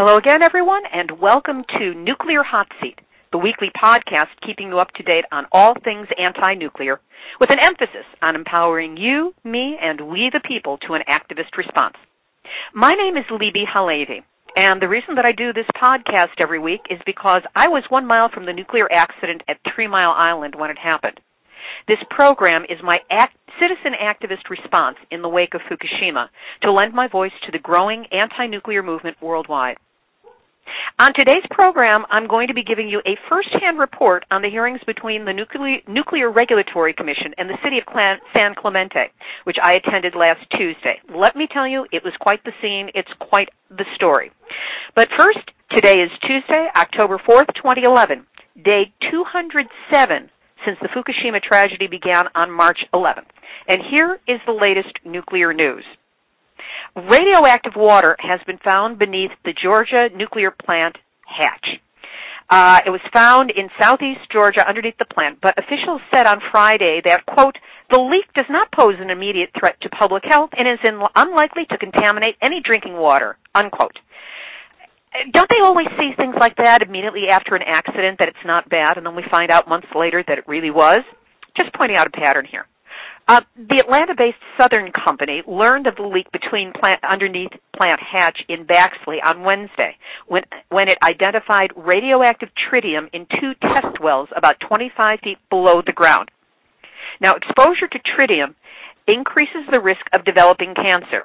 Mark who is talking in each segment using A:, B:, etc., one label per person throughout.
A: Hello again, everyone, and welcome to Nuclear Hot Seat, the weekly podcast keeping you up to date on all things anti-nuclear, with an emphasis on empowering you, me, and we the people to an activist response. My name is Libbe HaLevy, and the reason that I do this podcast every week is because I was one mile from the nuclear accident at Three Mile Island when it happened. This program is my act, citizen activist response in the wake of Fukushima to lend my voice to the growing anti-nuclear movement worldwide. On today's program, I'm going to be giving you a first-hand report on the hearings between the Nuclear, Nuclear Regulatory Commission and the City of San Clemente, which I attended last Tuesday. Let me tell you, it was quite the scene. It's quite the story. But first, today is Tuesday, October 4th, 2011, day 207 since the Fukushima tragedy began on March 11th. And here is the latest nuclear news. Radioactive water has been found beneath the Georgia nuclear plant hatch. Uh, it was found in southeast Georgia underneath the plant, but officials said on Friday that, quote, the leak does not pose an immediate threat to public health and is in, unlikely to contaminate any drinking water, unquote don't they always see things like that immediately after an accident that it's not bad and then we find out months later that it really was? Just pointing out a pattern here. Uh, the Atlanta-based Southern Company learned of the leak between plant, underneath plant hatch in Baxley on Wednesday when, when it identified radioactive tritium in two test wells about 25 feet below the ground. Now, exposure to tritium increases the risk of developing cancer.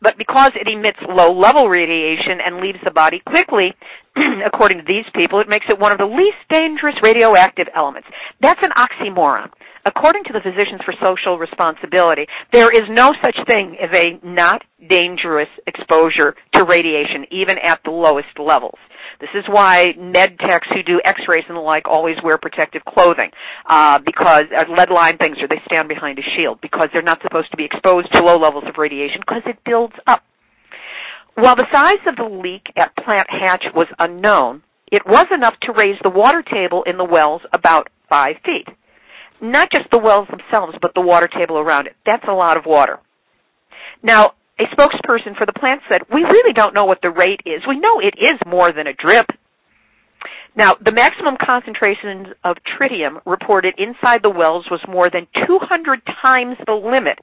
A: But because it emits low level radiation and leaves the body quickly, according to these people, it makes it one of the least dangerous radioactive elements. That's an oxymoron. According to the Physicians for Social Responsibility, there is no such thing as a not dangerous exposure to radiation, even at the lowest levels. This is why med techs who do x-rays and the like always wear protective clothing, uh, because uh, lead line things or they stand behind a shield because they're not supposed to be exposed to low levels of radiation because it builds up. While the size of the leak at Plant Hatch was unknown, it was enough to raise the water table in the wells about five feet. Not just the wells themselves, but the water table around it. That's a lot of water. Now, a spokesperson for the plant said, we really don't know what the rate is. We know it is more than a drip. Now, the maximum concentrations of tritium reported inside the wells was more than 200 times the limit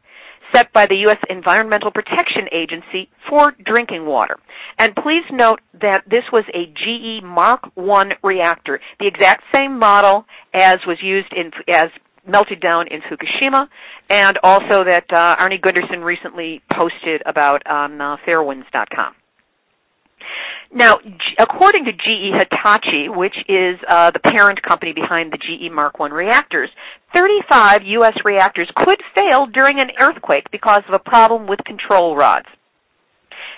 A: set by the U.S. Environmental Protection Agency for drinking water. And please note that this was a GE Mark I reactor, the exact same model as was used in, as melted down in Fukushima, and also that uh, Arnie Gundersen recently posted about on uh, fairewinds.com. Now, according to GE Hitachi, which is uh, the parent company behind the GE Mark I reactors, 35 U.S. reactors could fail during an earthquake because of a problem with control rods.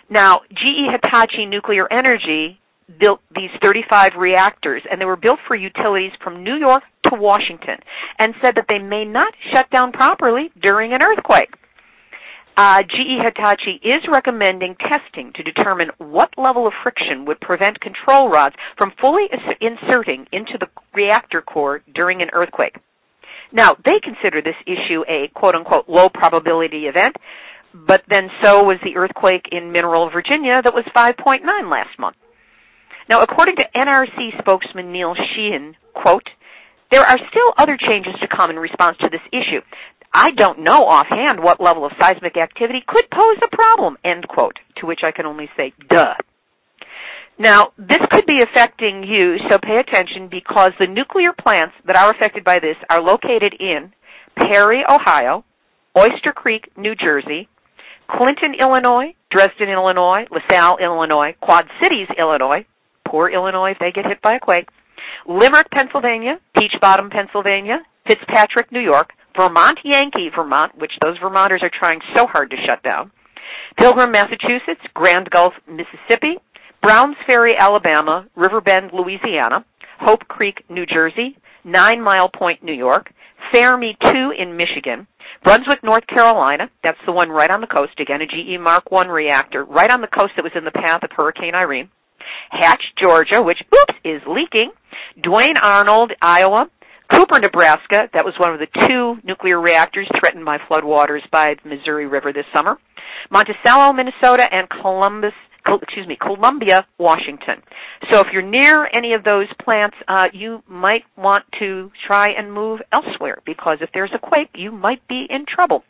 A: Now, GE Hitachi Nuclear Energy built these 35 reactors, and they were built for utilities from New York to Washington, and said that they may not shut down properly during an earthquake. Uh, GE Hitachi is recommending testing to determine what level of friction would prevent control rods from fully inserting into the reactor core during an earthquake. Now, they consider this issue a quote unquote low probability event, but then so was the earthquake in Mineral, Virginia that was 5.9 last month. Now, according to NRC spokesman Neil Sheehan, quote, there are still other changes to come in response to this issue. I don't know offhand what level of seismic activity could pose a problem, end quote, to which I can only say, duh. Now, this could be affecting you, so pay attention because the nuclear plants that are affected by this are located in Perry, Ohio, Oyster Creek, New Jersey, Clinton, Illinois, Dresden, Illinois, LaSalle, Illinois, Quad Cities, Illinois, poor Illinois if they get hit by a quake, Limerick, Pennsylvania, Peach Bottom, Pennsylvania, Fitzpatrick, New York, Vermont Yankee, Vermont, which those Vermonters are trying so hard to shut down, Pilgrim, Massachusetts, Grand Gulf, Mississippi, Browns Ferry, Alabama, Riverbend, Louisiana, Hope Creek, New Jersey, Nine Mile Point, New York, Fermi 2 in Michigan, Brunswick, North Carolina, that's the one right on the coast, again a GE Mark I reactor, right on the coast that was in the path of Hurricane Irene, Hatch, Georgia, which, oops, is leaking, Duane Arnold, Iowa, Cooper, Nebraska, that was one of the two nuclear reactors threatened by floodwaters by the Missouri River this summer, Monticello, Minnesota, and Columbus, excuse me, Columbia, Washington. So if you're near any of those plants, uh, you might want to try and move elsewhere because if there's a quake, you might be in trouble.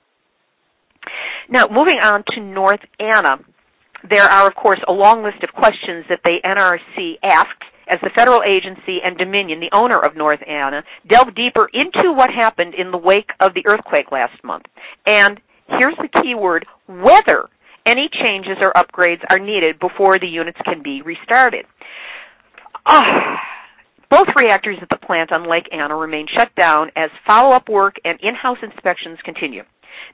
A: Now, moving on to North Anna, there are, of course, a long list of questions that the NRC asks as the federal agency and Dominion, the owner of North Anna, delve deeper into what happened in the wake of the earthquake last month. And here's the key word, whether any changes or upgrades are needed before the units can be restarted. Both reactors at the plant on Lake Anna remain shut down as follow-up work and in-house inspections continue.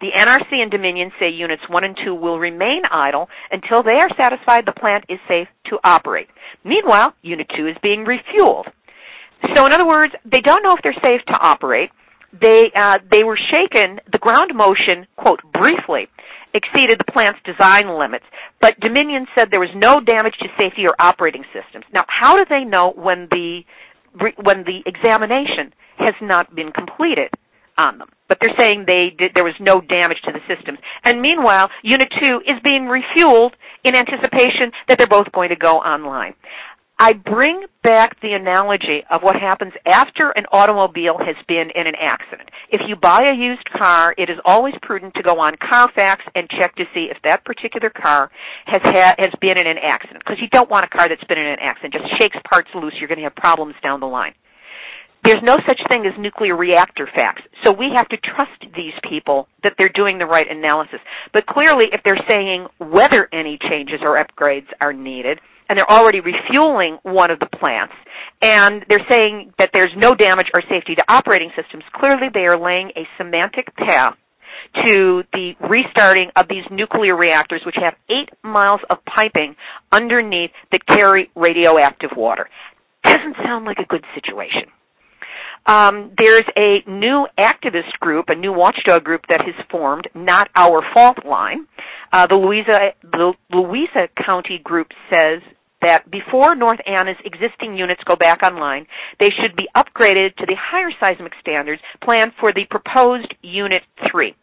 A: The NRC and Dominion say units 1 and 2 will remain idle until they are satisfied the plant is safe to operate. Meanwhile, Unit 2 is being refueled. So in other words, they don't know if they're safe to operate. They, uh, they were shaken, the ground motion, quote, briefly exceeded the plant's design limits, but Dominion said there was no damage to safety or operating systems. Now, how do they know when the, when the examination has not been completed? on them. But they're saying they did, there was no damage to the systems. And meanwhile, Unit 2 is being refueled in anticipation that they're both going to go online. I bring back the analogy of what happens after an automobile has been in an accident. If you buy a used car, it is always prudent to go on Carfax and check to see if that particular car has had, has been in an accident. Because you don't want a car that's been in an accident. Just shakes parts loose, you're going to have problems down the line. There's no such thing as nuclear reactor facts. So we have to trust these people that they're doing the right analysis. But clearly, if they're saying whether any changes or upgrades are needed, and they're already refueling one of the plants, and they're saying that there's no damage or safety to operating systems, clearly they are laying a semantic path to the restarting of these nuclear reactors, which have eight miles of piping underneath that carry radioactive water. Doesn't sound like a good situation um, there's a new activist group, a new watchdog group that has formed, Not Our Fault Line. Uh, the Louisa, the Louisa County group says that before North Anna's existing units go back online, they should be upgraded to the higher seismic standards planned for the proposed Unit 3.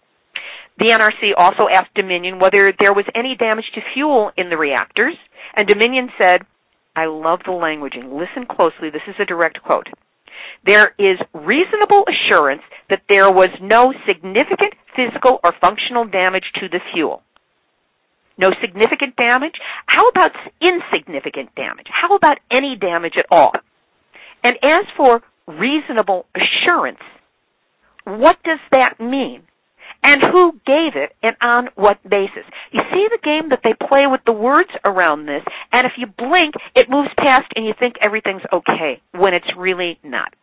A: The NRC also asked Dominion whether there was any damage to fuel in the reactors, and Dominion said, I love the languaging. Listen closely. This is a direct quote there is reasonable assurance that there was no significant physical or functional damage to the fuel. No significant damage? How about insignificant damage? How about any damage at all? And as for reasonable assurance, what does that mean? And who gave it and on what basis? You see the game that they play with the words around this, and if you blink, it moves past and you think everything's okay when it's really not.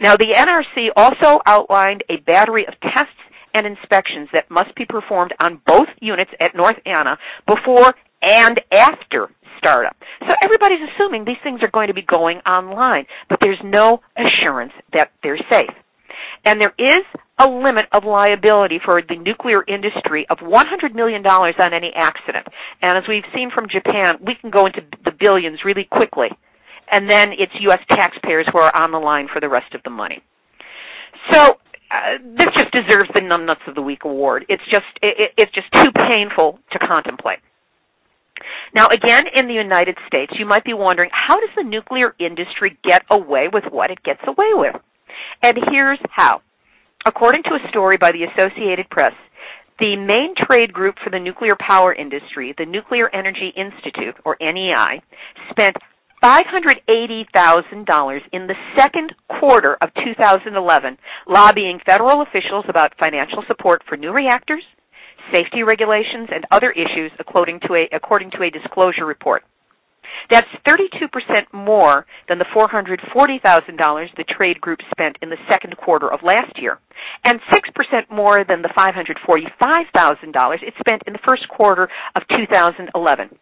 A: Now, the NRC also outlined a battery of tests and inspections that must be performed on both units at North Anna before and after startup. So everybody's assuming these things are going to be going online, but there's no assurance that they're safe. And there is a limit of liability for the nuclear industry of $100 million on any accident. And as we've seen from Japan, we can go into the billions really quickly and then it's U.S. taxpayers who are on the line for the rest of the money. So uh, this just deserves the numbnuts of the week award. It's just it, it's just too painful to contemplate. Now, again, in the United States, you might be wondering how does the nuclear industry get away with what it gets away with? And here's how. According to a story by the Associated Press, the main trade group for the nuclear power industry, the Nuclear Energy Institute, or NEI, spent $580,000 in the second quarter of 2011 lobbying federal officials about financial support for new reactors, safety regulations, and other issues according to a, according to a disclosure report. That's 32% more than the $440,000 the trade group spent in the second quarter of last year, and 6% more than the $545,000 it spent in the first quarter of 2011.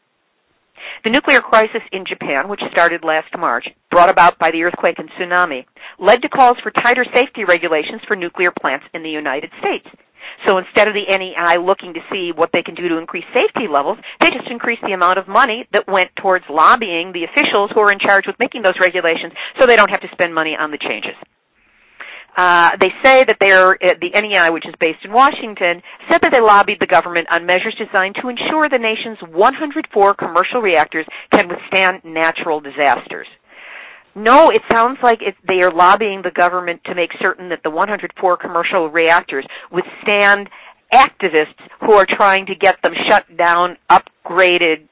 A: The nuclear crisis in Japan, which started last March, brought about by the earthquake and tsunami, led to calls for tighter safety regulations for nuclear plants in the United States. So instead of the NEI looking to see what they can do to increase safety levels, they just increased the amount of money that went towards lobbying the officials who are in charge with making those regulations so they don't have to spend money on the changes. Uh, they say that they're uh, the NEI, which is based in Washington, said that they lobbied the government on measures designed to ensure the nation's 104 commercial reactors can withstand natural disasters. No, it sounds like it, they are lobbying the government to make certain that the 104 commercial reactors withstand activists who are trying to get them shut down, upgraded,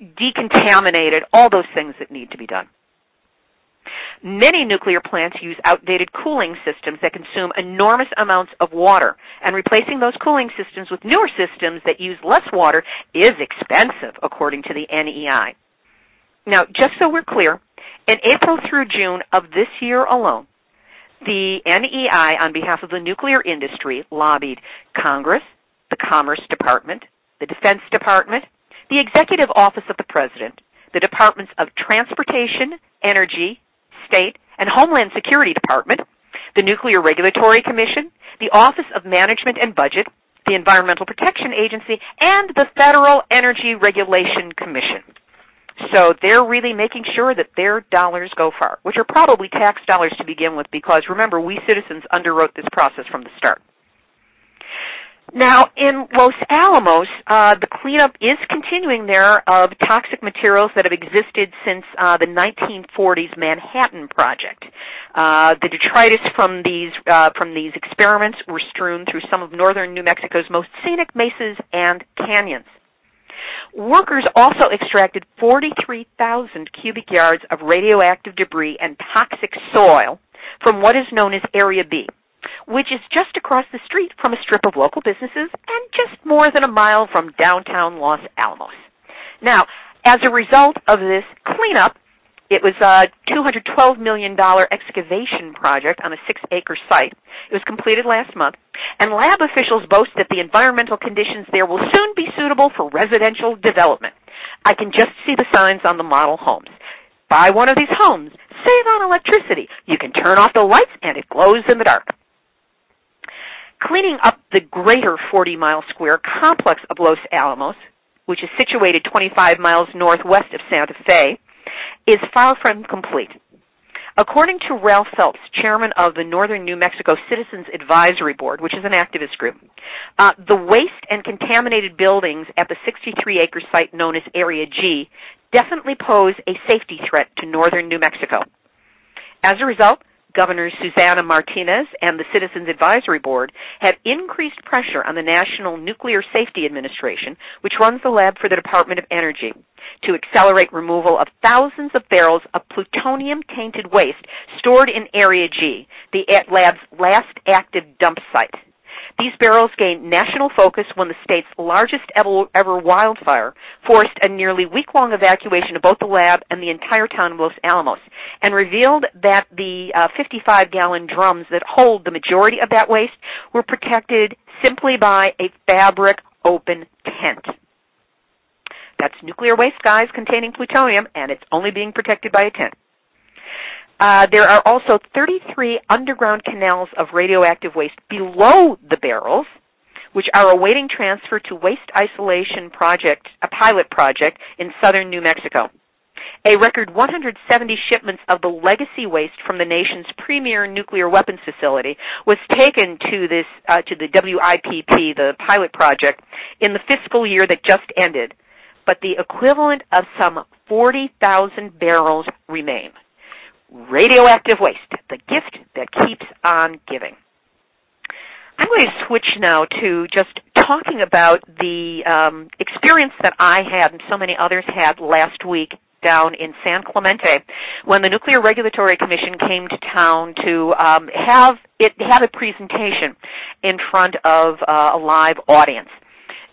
A: decontaminated, all those things that need to be done. Many nuclear plants use outdated cooling systems that consume enormous amounts of water, and replacing those cooling systems with newer systems that use less water is expensive, according to the NEI. Now, just so we're clear, in April through June of this year alone, the NEI, on behalf of the nuclear industry, lobbied Congress, the Commerce Department, the Defense Department, the Executive Office of the President, the Departments of Transportation, Energy, State, and Homeland Security Department, the Nuclear Regulatory Commission, the Office of Management and Budget, the Environmental Protection Agency, and the Federal Energy Regulation Commission. So they're really making sure that their dollars go far, which are probably tax dollars to begin with because remember, we citizens underwrote this process from the start. Now, in Los Alamos, uh, the cleanup is continuing there of toxic materials that have existed since uh, the 1940s Manhattan Project. Uh, the detritus from these uh, from these experiments were strewn through some of northern New Mexico's most scenic mesas and canyons. Workers also extracted 43,000 cubic yards of radioactive debris and toxic soil from what is known as Area B which is just across the street from a strip of local businesses and just more than a mile from downtown Los Alamos. Now, as a result of this cleanup, it was a $212 million excavation project on a six acre site. It was completed last month, and lab officials boast that the environmental conditions there will soon be suitable for residential development. I can just see the signs on the model homes. Buy one of these homes, save on electricity. You can turn off the lights and it glows in the dark. Cleaning up the greater 40 mile square complex of Los Alamos, which is situated 25 miles northwest of Santa Fe, is far from complete. According to Ralph Phelps, chairman of the Northern New Mexico Citizens Advisory Board, which is an activist group, uh, the waste and contaminated buildings at the 63 acre site known as Area G definitely pose a safety threat to northern New Mexico. As a result, Governor Susana Martinez and the Citizens Advisory Board have increased pressure on the National Nuclear Safety Administration, which runs the lab for the Department of Energy, to accelerate removal of thousands of barrels of plutonium tainted waste stored in Area G, the lab's last active dump site. These barrels gained national focus when the state's largest ever, wildfire forced a nearly week-long evacuation of both the lab and the entire town of Los Alamos, and revealed that the uh, 55-gallon drums that hold the majority of that waste were protected simply by a fabric open tent. That's nuclear waste, guys, containing plutonium, and it's only being protected by a tent. Uh, there are also 33 underground canals of radioactive waste below the barrels, which are awaiting transfer to Waste Isolation Project, a pilot project in southern New Mexico. A record 170 shipments of the legacy waste from the nation's premier nuclear weapons facility was taken to this uh, to the WIPP, the pilot project, in the fiscal year that just ended. But the equivalent of some 40,000 barrels remain radioactive waste, the gift that keeps on giving. I'm going to switch now to just talking about the um, experience that I had and so many others had last week down in San Clemente when the Nuclear Regulatory Commission came to town to um, have it have a presentation in front of uh, a live audience.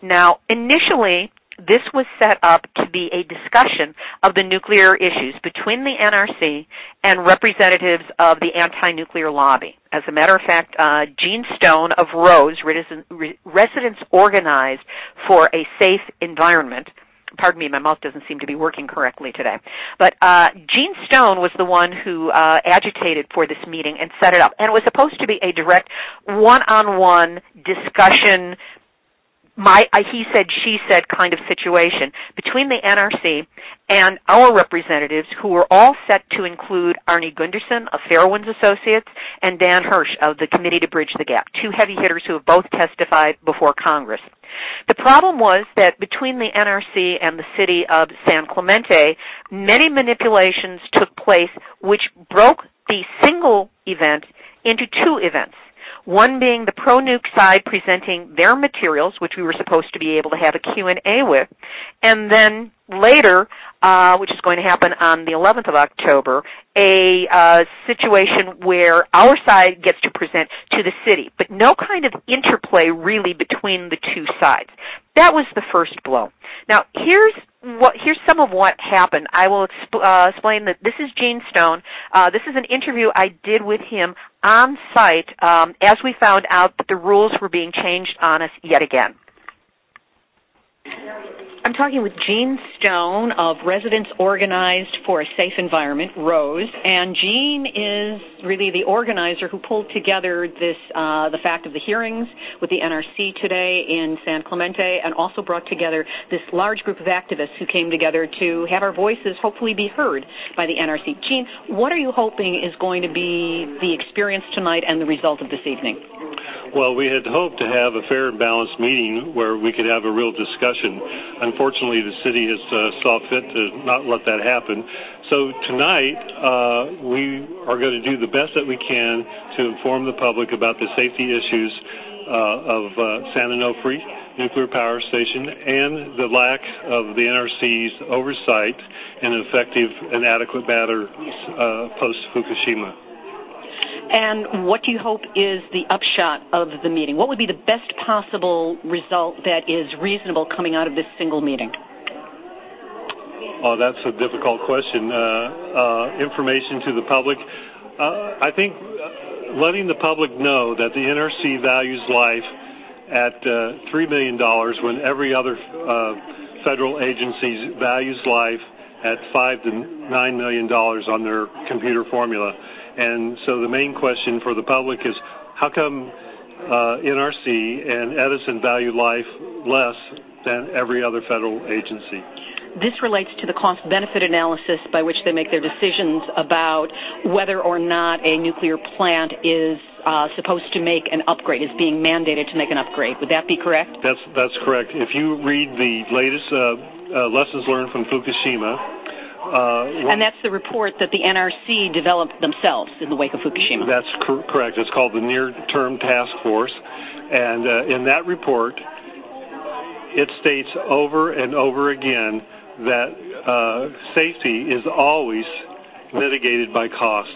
A: Now, initially, this was set up to be a discussion of the nuclear issues between the NRC and representatives of the anti-nuclear lobby. As a matter of fact, uh, Gene Stone of Rose, Residents Organized for a Safe Environment, pardon me, my mouth doesn't seem to be working correctly today. But uh, Gene Stone was the one who uh, agitated for this meeting and set it up, and it was supposed to be a direct one-on-one discussion
B: my he said she said kind of situation between the NRC and our representatives who were all set to include Arnie Gundersen of Fairewinds Associates and Dan Hirsch of the Committee to Bridge the Gap, two heavy hitters who have both testified before Congress. The problem was that between the NRC and the city of San Clemente, many manipulations took place which broke the single event into two events one being the pro-nuke side presenting their materials, which we were supposed to be able to have a Q&A with, and then later, uh, which is going to happen on the 11th of October, a uh, situation where our side gets to present to the city, but no kind of interplay really between the two sides. That was the first blow. Now, here's what here's some of what happened. I will exp- uh, explain that this is Gene Stone. Uh, this is an interview I did with him on site um, as we found out that the rules were being changed on us yet again. I'm talking with Gene Stone of Residents Organized for a Safe Environment, ROSE, and Gene is really the organizer who pulled together this, uh, the fact of the hearings with the NRC today in San Clemente, and also brought together this large group of activists who came together to have our voices hopefully be heard by the NRC. Gene, what are you hoping is going to be the experience tonight and the result of this evening?
C: Well, we had hoped to have a fair and balanced meeting where we could have a real discussion. Unfortunately, the city has uh, saw fit to not let that happen. So tonight, uh, we are going to do the best that we can to inform the public about the safety issues uh, of uh, San Onofre nuclear power station and the lack of the NRC's oversight and effective and adequate matter uh, post Fukushima.
B: And what do you hope is the upshot of the meeting? What would be the best possible result that is reasonable coming out of this single meeting?
C: Oh, that's a difficult question. Uh, uh, information to the public. Uh, I think uh, letting the public know that the NRC values life at uh, $3 million when every other uh, federal agency values life at 5 to $9 million on their computer formula. And so the main question for the public is how come uh, NRC and Edison value life less than every other federal agency?
B: This relates to the cost benefit analysis by which they make their decisions about whether or not a nuclear plant is uh, supposed to make an upgrade, is being mandated to make an upgrade. Would that be correct?
C: That's that's correct. If you read the latest uh, uh, lessons learned from Fukushima,
B: uh, and that's the report that the NRC developed themselves in the wake of Fukushima.
C: That's cor- correct. It's called the Near Term Task Force. And uh, in that report, it states over and over again that uh, safety is always mitigated by cost.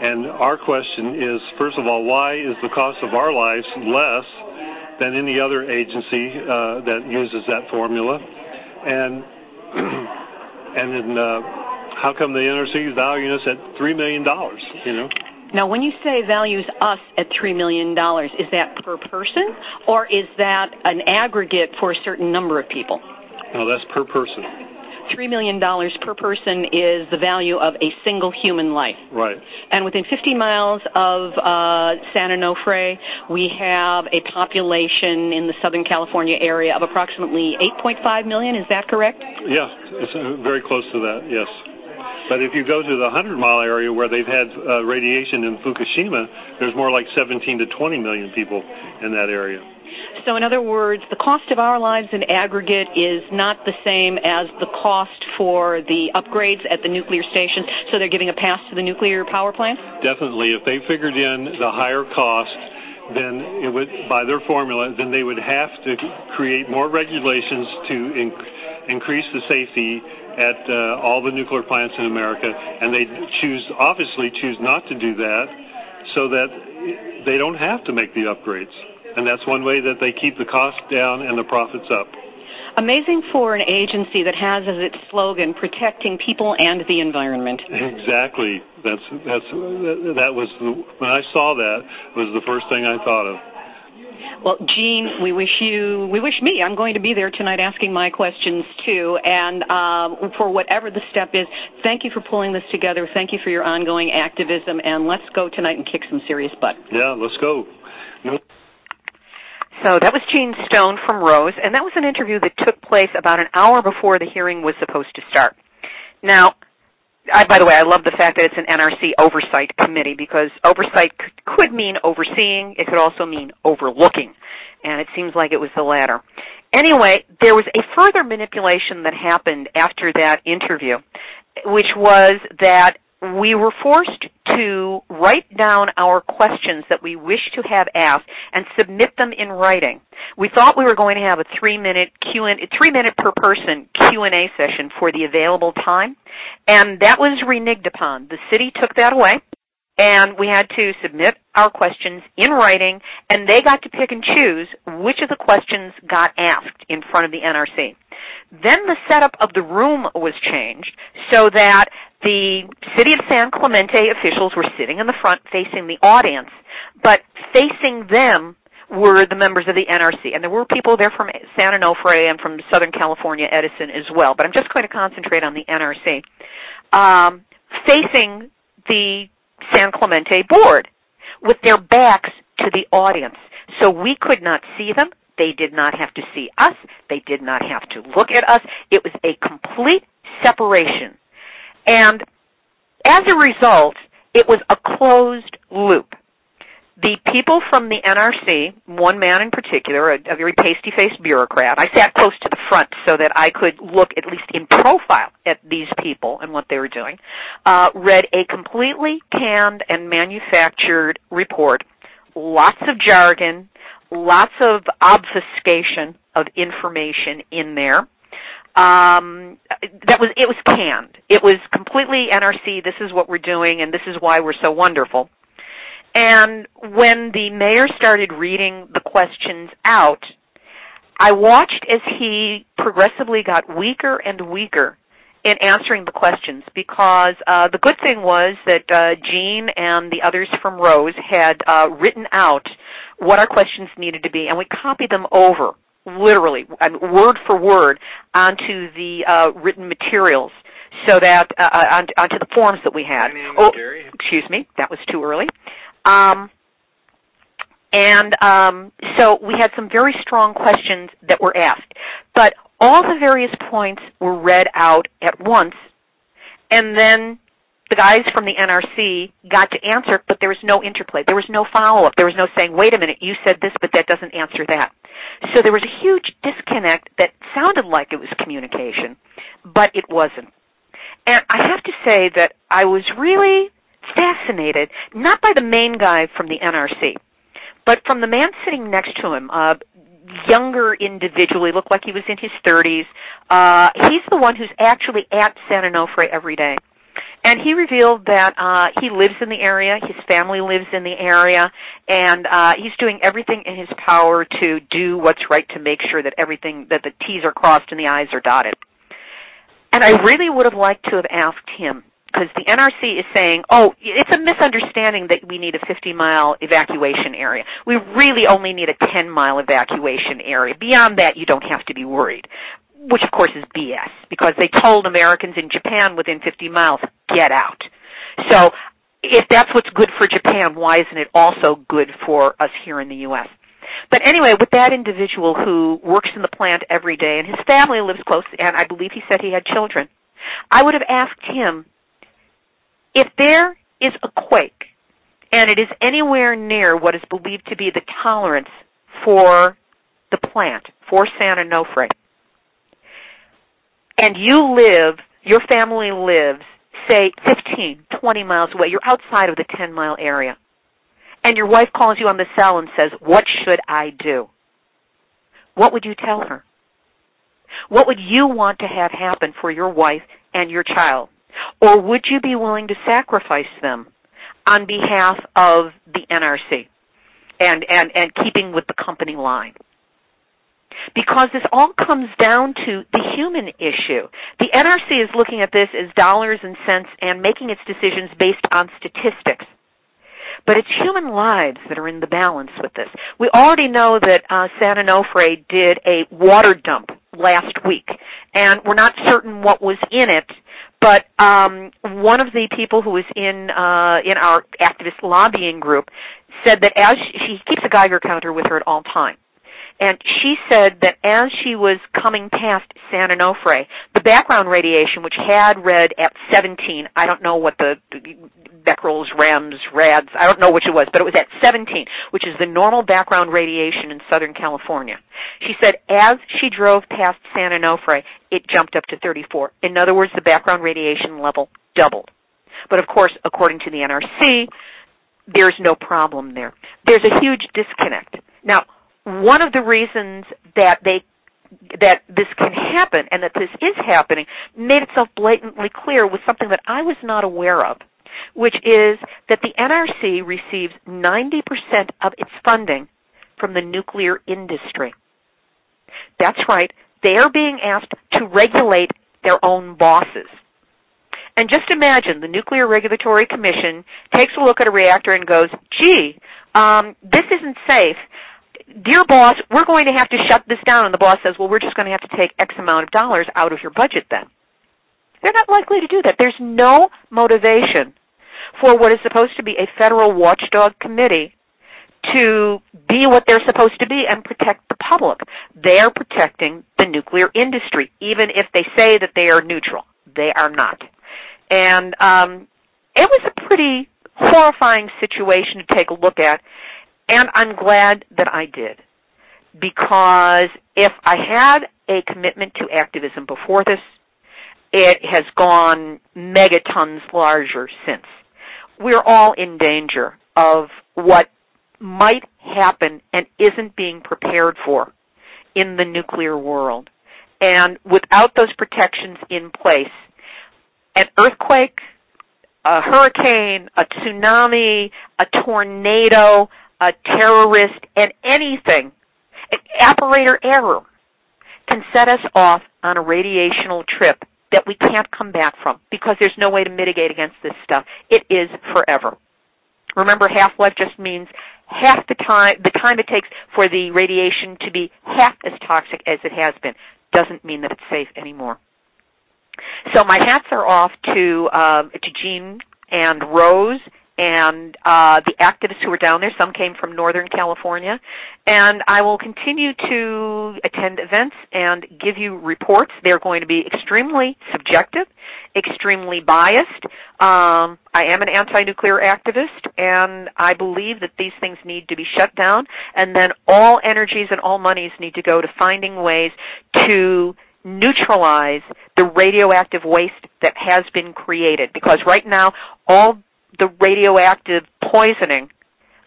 C: And our question is first of all, why is the cost of our lives less than any other agency uh, that uses that formula? And and then uh, how come the NRC is valuing us at three million dollars? You know.
B: Now, when you say values us at $3 million, is that per person or is that an aggregate for a certain number of people?
C: No, that's per person.
B: $3 million per person is the value of a single human life.
C: Right.
B: And within 50 miles of uh, San Onofre, we have a population in the Southern California area of approximately 8.5 million. Is that correct?
C: Yeah, it's uh, very close to that, yes. But if you go to the 100 mile area where they've had uh, radiation in Fukushima, there's more like 17 to 20 million people in that area.
B: So, in other words, the cost of our lives in aggregate is not the same as the cost for the upgrades at the nuclear stations. So, they're giving a pass to the nuclear power plants?
C: Definitely. If they figured in the higher cost, then it would, by their formula, then they would have to create more regulations to in- increase the safety at uh, all the nuclear plants in America, and they choose, obviously, choose not to do that, so that they don't have to make the upgrades and that's one way that they keep the cost down and the profits up.
B: Amazing for an agency that has as its slogan protecting people and the environment.
C: Exactly. That's that's that was the, when I saw that was the first thing I thought of.
B: Well, Gene, we wish you, we wish me. I'm going to be there tonight asking my questions too. And um, for whatever the step is, thank you for pulling this together. Thank you for your ongoing activism. And let's go tonight and kick some serious butt.
C: Yeah, let's go.
A: So that was Gene Stone from Rose, and that was an interview that took place about an hour before the hearing was supposed to start. Now, I, by the way, I love the fact that it's an NRC oversight committee because oversight could, could mean overseeing. It could also mean overlooking. And it seems like it was the latter. Anyway, there was a further manipulation that happened after that interview, which was that we were forced to write down our questions that we wish to have asked and submit them in writing. We thought we were going to have a three minute Q and three minute per person Q and A session for the available time, and that was reneged upon. The city took that away, and we had to submit our questions in writing, and they got to pick and choose which of the questions got asked in front of the NRC. Then the setup of the room was changed so that the City of San Clemente officials were sitting in the front facing the audience, but facing them were the members of the NRC. And there were people there from San Onofre and from Southern California Edison as well, but I'm just going to concentrate on the NRC. Um, facing the San Clemente board with their backs to the audience. So we could not see them. They did not have to see us. They did not have to look at us. It was a complete separation. And as a result, it was a closed loop. The people from the NRC, one man in particular, a, a very pasty-faced bureaucrat, I sat close to the front so that I could look at least in profile at these people and what they were doing, uh, read a completely canned and manufactured report, lots of jargon, lots of obfuscation of information in there. Um, that was it was canned. It was completely NRC. This is what we're doing, and this is why we're so wonderful. And when the mayor started reading the questions out, I watched as he progressively got weaker and weaker in answering the questions because uh, the good thing was that uh, Gene and the others from Rose had uh, written out what our questions needed to be, and we copied them over, literally, word for word, onto the uh, written materials so that uh, uh onto the forms that we had.
D: Oh,
A: excuse me, that was too early. Um, and um, so we had some very strong questions that were asked, but all the various points were read out at once, and then the guys from the NRC got to answer, but there was no interplay. There was no follow-up. There was no saying, wait a minute, you said this, but that doesn't answer that. So there was a huge disconnect that sounded like it was communication, but it wasn't. And I have to say that I was really fascinated, not by the main guy from the NRC, but from the man sitting next to him, a younger individual, he looked like he was in his 30s. Uh, he's the one who's actually at San Onofre every day. And he revealed that uh, he lives in the area, his family lives in the area, and uh, he's doing everything in his power to do what's right to make sure that everything, that the T's are crossed and the I's are dotted. And I really would have liked to have asked him, because the NRC is saying, oh, it's a misunderstanding that we need a 50 mile evacuation area. We really only need a 10 mile evacuation area. Beyond that, you don't have to be worried which of course is BS because they told Americans in Japan within 50 miles, get out. So if that's what's good for Japan, why isn't it also good for us here in the U.S.? But anyway, with that individual who works in the plant every day and his family lives close, and I believe he said he had children, I would have asked him, if there is a quake and it is anywhere near what is believed to be the tolerance for the plant, for San Onofre, and you live, your family lives, say 15, 20 miles away, you're outside of the 10 mile area, and your wife calls you on the cell and says, what should I do? What would you tell her? What would you want to have happen for your wife and your child? Or would you be willing to sacrifice them on behalf of the NRC and, and, and keeping with the company line? Because this all comes down to the human issue. The NRC is looking at this as dollars and cents and making its decisions based on statistics. But it's human lives that are in the balance with this. We already know that uh, San Onofre did a water dump last week, and we're not certain what was in it. But um, one of the people who was in uh, in our activist lobbying group said that as she, she keeps a Geiger counter with her at all times And she said that as she was coming past San Onofre, the background radiation, which had read at 17, I don't know what the, becquerels, rems, rads, I don't know which it was, but it was at 17, which is the normal background radiation in Southern California. She said as she drove past San Onofre, it jumped up to 34. In other words, the background radiation level doubled. But of course, according to the NRC, there's no problem there. There's a huge disconnect. Now, one of the reasons that they that this can happen and that this is happening made itself blatantly clear with something that I was not aware of, which is that the NRC receives 90% of its funding from the nuclear industry. That's right. They are being asked to regulate their own bosses. And just imagine the Nuclear Regulatory Commission takes a look at a reactor and goes, gee, um, this isn't safe. Dear boss, we're going to have to shut this down. And the boss says, well, we're just going to have to take X amount of dollars out of your budget then. They're not likely to do that. There's no motivation for what is supposed to be a federal watchdog committee to be what they're supposed to be and protect the public. They are protecting the nuclear industry, even if they say that they are neutral. They are not. And um, it was a pretty horrifying situation to take a look at, and I'm glad that I did. Because if I had a commitment to activism before this, it has gone megatons larger since. We're all in danger of what might happen and isn't being prepared for in the nuclear world. And without those protections in place, an earthquake, a hurricane, a tsunami, a tornado, a terrorist, and anything, an operator error, can set us off on a radiational trip that we can't come back from because there's no way to mitigate against this stuff. It is forever. Remember, half-life just means half the time, the time it takes for the radiation to be half as toxic as it has been. Doesn't mean that it's safe anymore. So my hats are off to um, to Gene and Rose and uh, the activists who were down there. Some came from Northern California, and I will continue to attend events and give you reports. They're going to be extremely subjective, extremely biased. Um, I am an anti-nuclear activist, and I believe that these things need to be shut down, and then all energies and all monies need to go to finding ways to neutralize the radioactive waste that has been created. Because right now, all the radioactive poisoning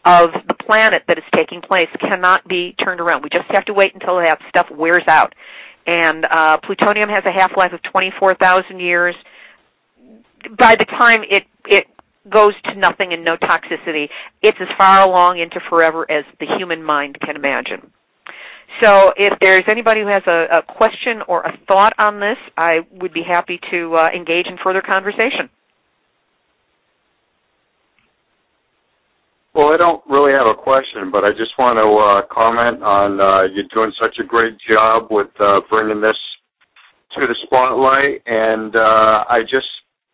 A: of the planet that is taking place cannot be turned around. We just have to wait until that stuff wears out. And uh, plutonium has a half-life of 24,000 years. By the time it it goes to nothing and no toxicity, it's as far along into forever as the human mind can imagine. So if there's anybody who has a, a question or a thought on this, I would be happy to uh, engage in further conversation.
D: Well, I don't really have a question, but I just want to uh, comment on uh, you're doing such a great job with uh, bringing this to the spotlight, and uh, I just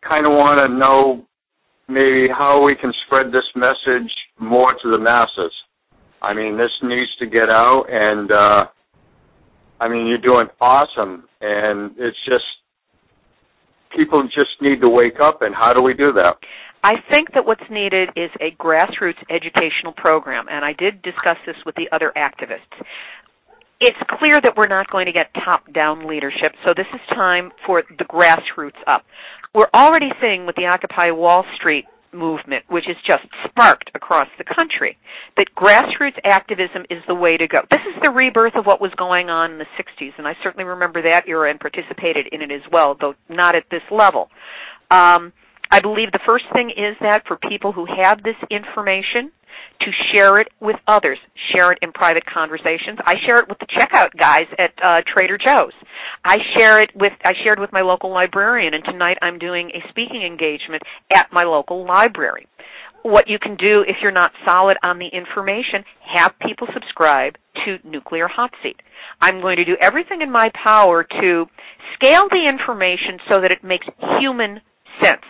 D: kind of want to know maybe how we can spread this message more to the masses. I mean, this needs to get out, and uh, I mean, you're doing awesome, and it's just people just need to wake up. And how do we do that?
A: I think that what's needed is a grassroots educational program, and I did discuss this with the other activists. It's clear that we're not going to get top-down leadership, so this is time for the grassroots up. We're already seeing with the Occupy Wall Street movement, which is just sparked across the country, that grassroots activism is the way to go. This is the rebirth of what was going on in the 60s, and I certainly remember that era and participated in it as well, though not at this level. Um, I believe the first thing is that for people who have this information, to share it with others. Share it in private conversations. I share it with the checkout guys at uh, Trader Joe's. I share it with I shared with my local librarian, and tonight I'm doing a speaking engagement at my local library. What you can do if you're not solid on the information, have people subscribe to Nuclear Hot Seat. I'm going to do everything in my power to scale the information so that it makes human sense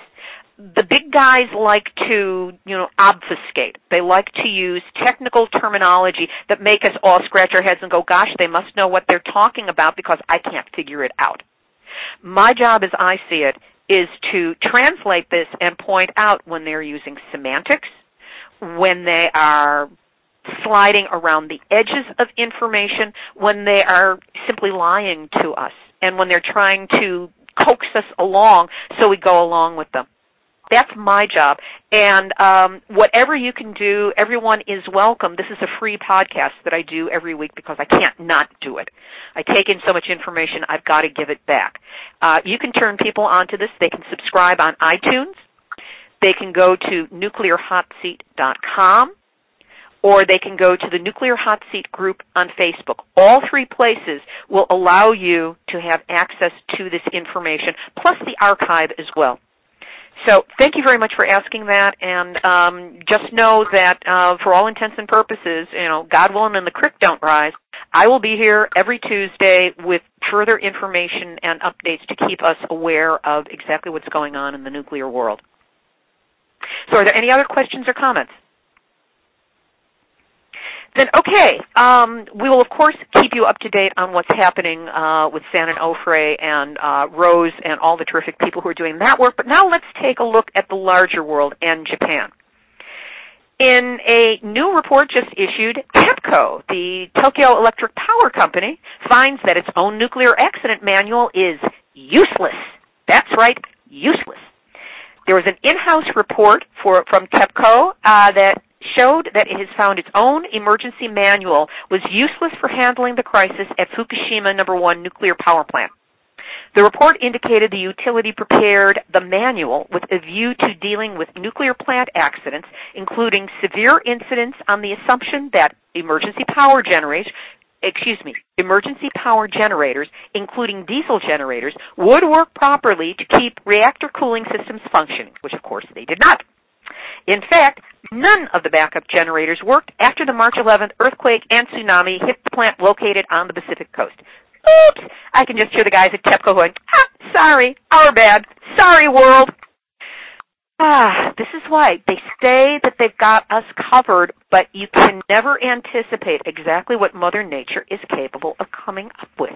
A: the big guys like to, you know, obfuscate. They like to use technical terminology that make us all scratch our heads and go, gosh, they must know what they're talking about because I can't figure it out. My job as I see it is to translate this and point out when they're using semantics, when they are sliding around the edges of information, when they are simply lying to us, and when they're trying to coax us along so we go along with them. That's my job. And um, whatever you can do, everyone is welcome. This is a free podcast that I do every week because I can't not do it. I take in so much information, I've got to give it back. Uh, you can turn people onto this. They can subscribe on iTunes. They can go to nuclearhotseat.com or they can go to the Nuclear Hot Seat group on Facebook. All three places will allow you to have access to this information, plus the archive as well. So thank you very much for asking that, and um, just know that uh, for all intents and purposes, you know, God willing and the creek don't rise, I will be here every Tuesday with further information and updates to keep us aware of exactly what's going on in the nuclear world. So are there any other questions or comments? Then okay, um, we will of course keep you up to date on what's happening uh, with San Onofre and uh, Rose and all the terrific people who are doing that work. But now let's take a look at the larger world and Japan. In a new report just issued, TEPCO, the Tokyo Electric Power Company, finds that its own nuclear accident manual is useless. That's right, useless. There was an in-house report for, from TEPCO uh, that showed that it has found its own emergency manual was useless for handling the crisis at Fukushima number 1 nuclear power plant. The report indicated the utility prepared the manual with a view to dealing with nuclear plant accidents, including severe incidents on the assumption that emergency power generators excuse me, emergency power generators, including diesel generators, would work properly to keep reactor cooling systems functioning, which of course they did not. In fact, none of the backup generators worked after the March 11th earthquake and tsunami hit the plant located on the Pacific coast. Oops! I can just hear the guys at TEPCO going, ah, sorry, our bad. Sorry, world. Ah, this is why they say that they've got us covered, but you can never anticipate exactly what Mother Nature is capable of coming up with.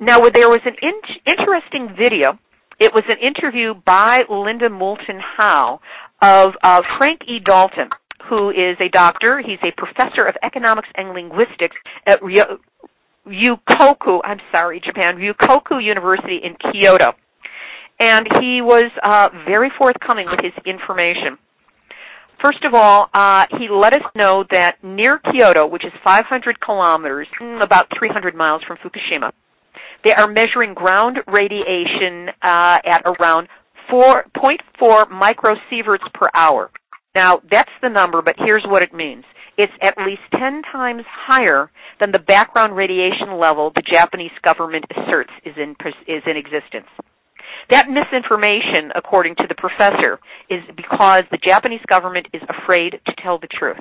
A: Now, there was an in- interesting video. It was an interview by Linda Moulton Howe of uh, Frank E. Dalton, who is a doctor. He's a professor of economics and linguistics at Ryukoku, I'm sorry, Japan, Ryukoku University in Kyoto and he was uh, very forthcoming with his information. First of all, uh, he let us know that near Kyoto, which is 500 kilometers, mm, about 300 miles from Fukushima, they are measuring ground radiation uh, at around 4.4 microsieverts per hour. Now, that's the number, but here's what it means. It's at least 10 times higher than the background radiation level the Japanese government asserts is in, is in existence. That misinformation, according to the professor, is because the Japanese government is afraid to tell the truth.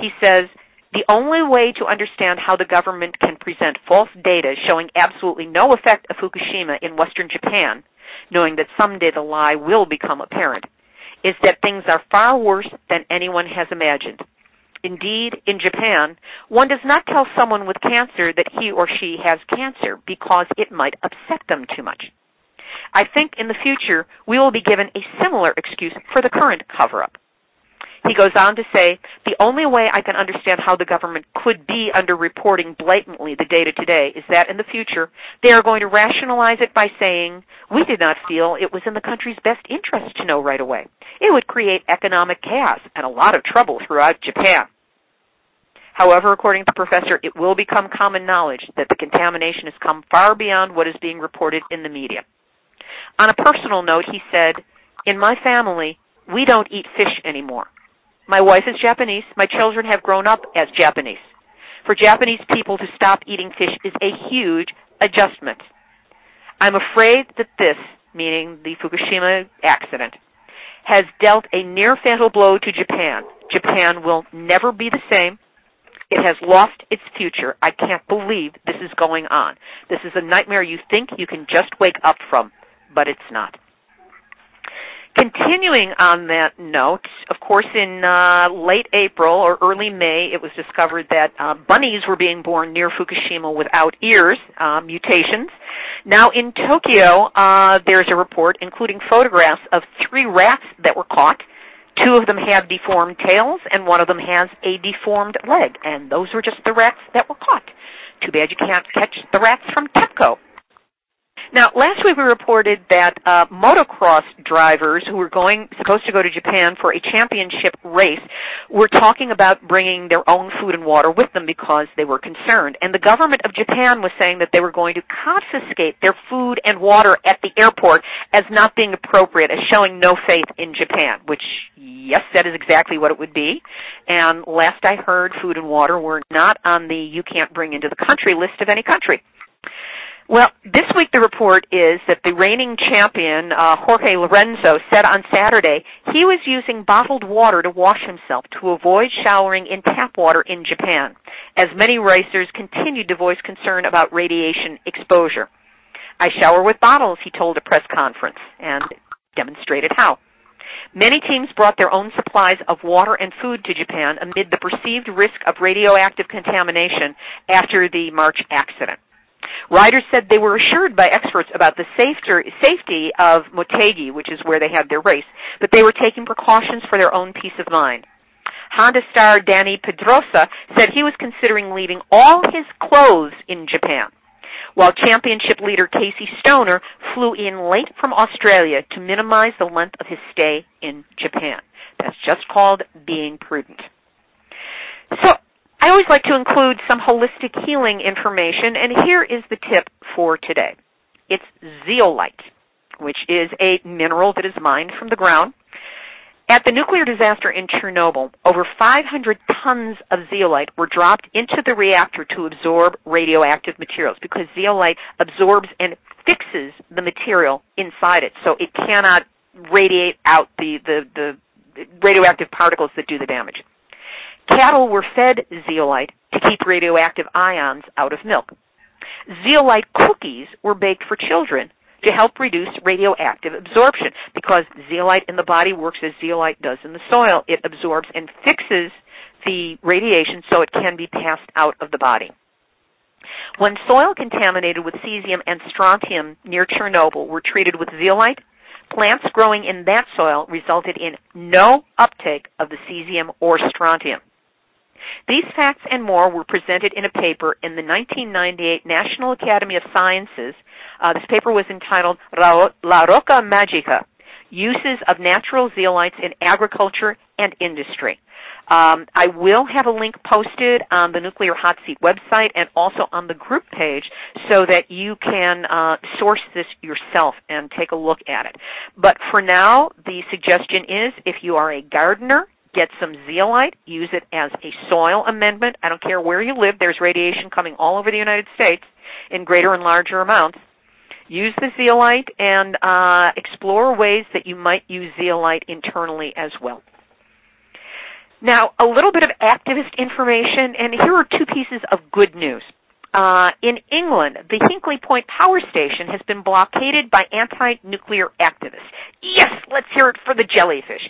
A: He says, the only way to understand how the government can present false data showing absolutely no effect of Fukushima in western Japan, knowing that someday the lie will become apparent, is that things are far worse than anyone has imagined. Indeed, in Japan, one does not tell someone with cancer that he or she has cancer because it might upset them too much. I think in the future we will be given a similar excuse for the current cover up. He goes on to say, the only way I can understand how the government could be underreporting blatantly the data today is that in the future they are going to rationalize it by saying, we did not feel it was in the country's best interest to know right away. It would create economic chaos and a lot of trouble throughout Japan. However, according to the professor, it will become common knowledge that the contamination has come far beyond what is being reported in the media. On a personal note, he said, In my family, we don't eat fish anymore. My wife is Japanese. My children have grown up as Japanese. For Japanese people to stop eating fish is a huge adjustment. I'm afraid that this, meaning the Fukushima accident, has dealt a near fatal blow to Japan. Japan will never be the same. It has lost its future. I can't believe this is going on. This is a nightmare you think you can just wake up from but it's not. Con- continuing on that note, of course, in uh, late April or early May, it was discovered that uh, bunnies were being born near Fukushima without ears, uh, mutations. Now in Tokyo, uh, there's a report including photographs of three rats that were caught. Two of them have deformed tails, and one of them has a deformed leg. And those were just the rats that were caught. Too bad you can't catch the rats from TEPCO. Now, last week we reported that uh, motocross drivers who were going supposed to go to Japan for a championship race were talking about bringing their own food and water with them because they were concerned. And the government of Japan was saying that they were going to confiscate their food and water at the airport as not being appropriate, as showing no faith in Japan. Which, yes, that is exactly what it would be. And last I heard, food and water were not on the you can't bring into the country list of any country. Well, this week the report is that the reigning champion, uh, Jorge Lorenzo, said on Saturday he was using bottled water to wash himself to avoid showering in tap water in Japan, as many racers continued to voice concern about radiation exposure. I shower with bottles, he told a press conference, and demonstrated how. Many teams brought their own supplies of water and food to Japan amid the perceived risk of radioactive contamination after the March accident. Riders said they were assured by experts about the safety of Motegi, which is where they had their race, but they were taking precautions for their own peace of mind. Honda star Dani Pedrosa said he was considering leaving all his clothes in Japan, while championship leader Casey Stoner flew in late from Australia to minimize the length of his stay in Japan. That's just called being prudent. So I always like to include some holistic healing information, and here is the tip for today. It's zeolite, which is a mineral that is mined from the ground. At the nuclear disaster in Chernobyl, over 500 tons of zeolite were dropped into the reactor to absorb radioactive materials because zeolite absorbs and fixes the material inside it so it cannot radiate out the, the, the radioactive particles that do the damage. Cattle were fed zeolite to keep radioactive ions out of milk. Zeolite cookies were baked for children to help reduce radioactive absorption because zeolite in the body works as zeolite does in the soil. It absorbs and fixes the radiation so it can be passed out of the body. When soil contaminated with cesium and strontium near Chernobyl were treated with zeolite, plants growing in that soil resulted in no uptake of the cesium or strontium. These facts and more were presented in a paper in the 1998 National Academy of Sciences. Uh, this paper was entitled La Roca Magica, Uses of Natural Zeolites in Agriculture and Industry. Um, I will have a link posted on the Nuclear Hot Seat website and also on the group page so that you can uh, source this yourself and take a look at it. But for now, the suggestion is if you are a gardener, get some zeolite, use it as a soil amendment. I don't care where you live, there's radiation coming all over the United States in greater and larger amounts. Use the zeolite and uh, explore ways that you might use zeolite internally as well. Now, a little bit of activist information, and here are two pieces of good news. Uh, in England, the Hinkley Point Power Station has been blockaded by anti-nuclear activists. Yes, let's hear it for the jellyfish.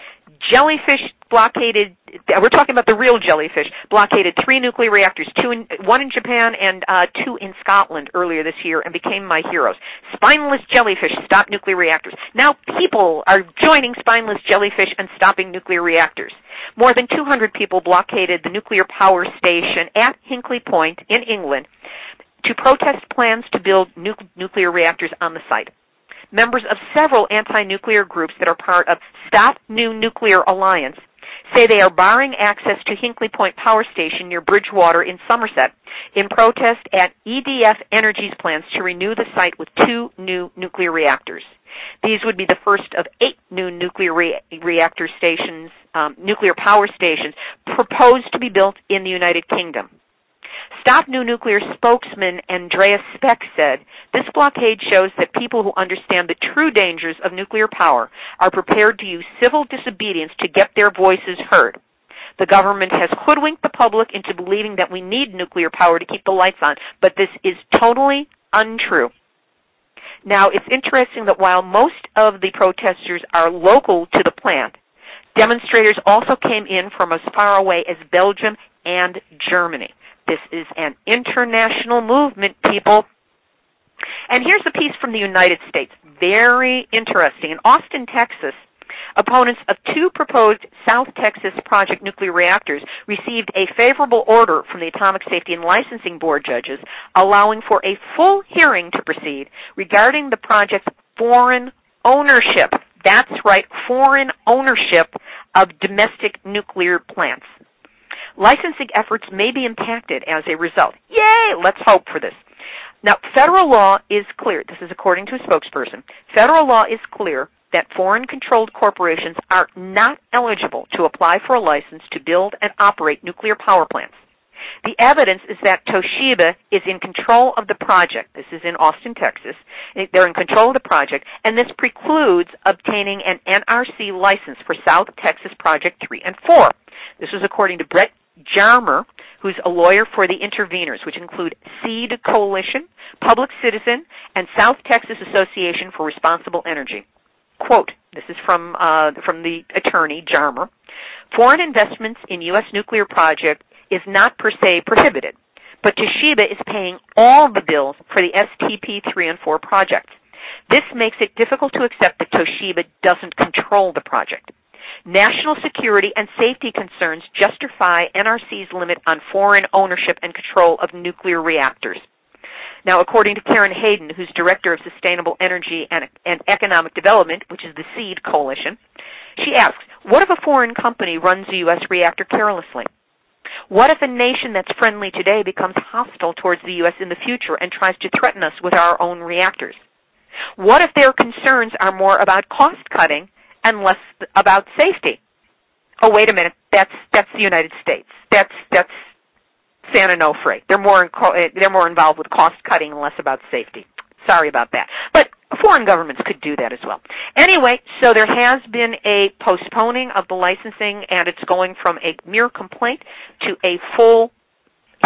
A: Jellyfish blockaded we're talking about the real jellyfish blockaded three nuclear reactors two in, one in japan and uh, two in scotland earlier this year and became my heroes. Spineless jellyfish stop nuclear reactors. Now people are joining spineless jellyfish and stopping nuclear reactors more than 200 people blockaded the nuclear power station at hinkley point in england to protest plans to build nu- nuclear reactors on the site members of several anti-nuclear groups that are part of Stop New Nuclear Alliance say they are barring access to Hinkley Point Power Station near Bridgwater in Somerset in protest at EDF Energy's plans to renew the site with two new nuclear reactors. These would be the first of eight new nuclear re- reactor stations, um, nuclear power stations, proposed to be built in the United Kingdom. Stop New Nuclear spokesman Andreas Speck said, this blockade shows that people who understand the true dangers of nuclear power are prepared to use civil disobedience to get their voices heard. The government has hoodwinked the public into believing that we need nuclear power to keep the lights on, but this is totally untrue. Now, it's interesting that while most of the protesters are local to the plant, demonstrators also came in from as far away as Belgium and Germany. This is an international movement, people. And here's a piece from the United States. Very interesting. In Austin, Texas, opponents of two proposed South Texas Project nuclear reactors received a favorable order from the Atomic Safety and Licensing Board judges allowing for a full hearing to proceed regarding the project's foreign ownership. That's right, foreign ownership of domestic nuclear plants. Licensing efforts may be impacted as a result. Yay! Let's hope for this. Now, federal law is clear. This is according to a spokesperson. Federal law is clear that foreign controlled corporations are not eligible to apply for a license to build and operate nuclear power plants. The evidence is that Toshiba is in control of the project. This is in Austin, Texas. They're in control of the project, and this precludes obtaining an NRC license for South Texas Project 3 and 4. This was according to Brett Jarmer, who's a lawyer for the interveners, which include Seed Coalition, Public Citizen, and South Texas Association for Responsible Energy. Quote, this is from, uh, from the attorney, Jarmer. Foreign investments in U.S. nuclear project is not per se prohibited, but Toshiba is paying all the bills for the STP 3 and 4 projects. This makes it difficult to accept that Toshiba doesn't control the project. National security and safety concerns justify NRC's limit on foreign ownership and control of nuclear reactors. Now, according to Karen Hadden, who's Director of Sustainable Energy and, and Economic Development, which is the SEED Coalition, she asks, what if a foreign company runs a U.S. reactor carelessly? What if a nation that's friendly today becomes hostile towards the U.S. in the future and tries to threaten us with our own reactors? What if their concerns are more about cost cutting and less about safety? Oh, wait a minute. That's that's the United States. That's that's San Onofre. They're more in, eh, they're more involved with cost cutting and less about safety. Sorry about that. But foreign governments could do that as well. Anyway, so there has been a postponing of the licensing and it's going from a mere complaint to a full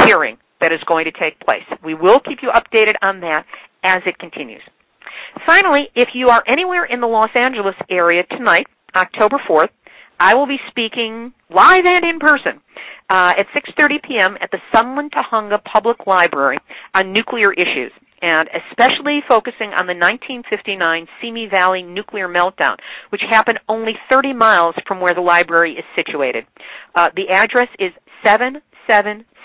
A: hearing that is going to take place. We will keep you updated on that as it continues. Finally, if you are anywhere in the Los Angeles area tonight, October 4th, I will be speaking live and in person uh, at 6:30 p.m. at the Sunland Tujunga Public Library on nuclear issues and especially focusing on the 1959 Simi Valley nuclear meltdown, which happened only 30 miles from where the library is situated. Uh, the address is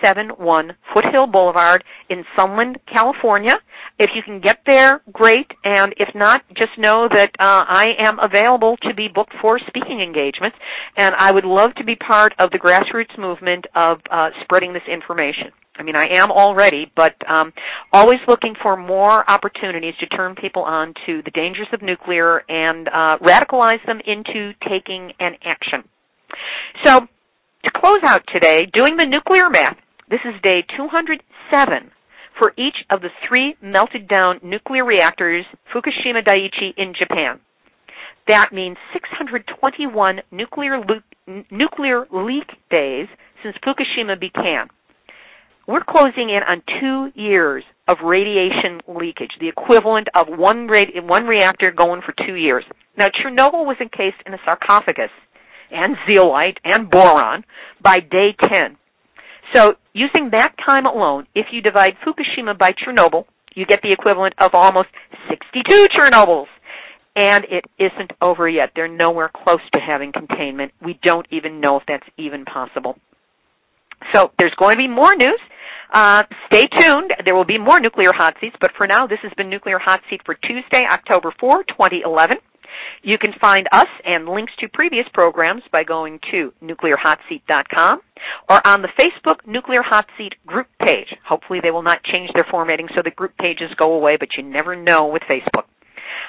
A: 7771 Foothill Boulevard in Sunland, California. If you can get there, great, and if not, just know that uh, I am available to be booked for speaking engagements, and I would love to be part of the grassroots movement of uh, spreading this information. I mean, I am already, but um, always looking for more opportunities to turn people on to the dangers of nuclear and uh, radicalize them into taking an action. So, to close out today, doing the nuclear math, this is day 207 for each of the three melted down nuclear reactors Fukushima Daiichi in Japan. That means 621 nuclear, le- nuclear leak days since Fukushima began. We're closing in on two years of radiation leakage, the equivalent of one, one reactor going for two years. Now, Chernobyl was encased in a sarcophagus and zeolite and boron by day 10. So, using that time alone, if you divide Fukushima by Chernobyl, you get the equivalent of almost 62 Chernobyls. And it isn't over yet. They're nowhere close to having containment. We don't even know if that's even possible. So there's going to be more news. Uh, stay tuned. There will be more nuclear hot seats, but for now, this has been Nuclear Hot Seat for Tuesday, October 4, 2011. You can find us and links to previous programs by going to nuclearhotseat.com or on the Facebook Nuclear Hot Seat group page. Hopefully they will not change their formatting so the group pages go away, but you never know with Facebook.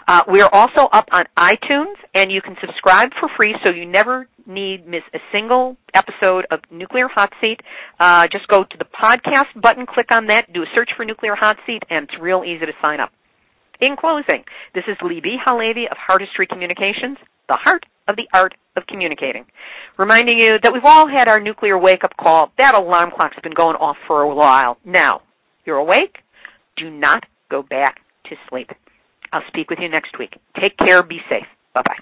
A: Uh, we are also up on iTunes, and you can subscribe for free, so you never need miss a single episode of Nuclear Hot Seat. Uh, just go to the podcast button, click on that, do a search for Nuclear Hot Seat, and it's real easy to sign up. In closing, this is Libbe HaLevy of Heartistry Communications, the heart of the art of communicating. Reminding you that we've all had our nuclear wake-up call. That alarm clock's been going off for a while. Now, you're awake. Do not go back to sleep. I'll speak with you next week. Take care. Be safe. Bye bye.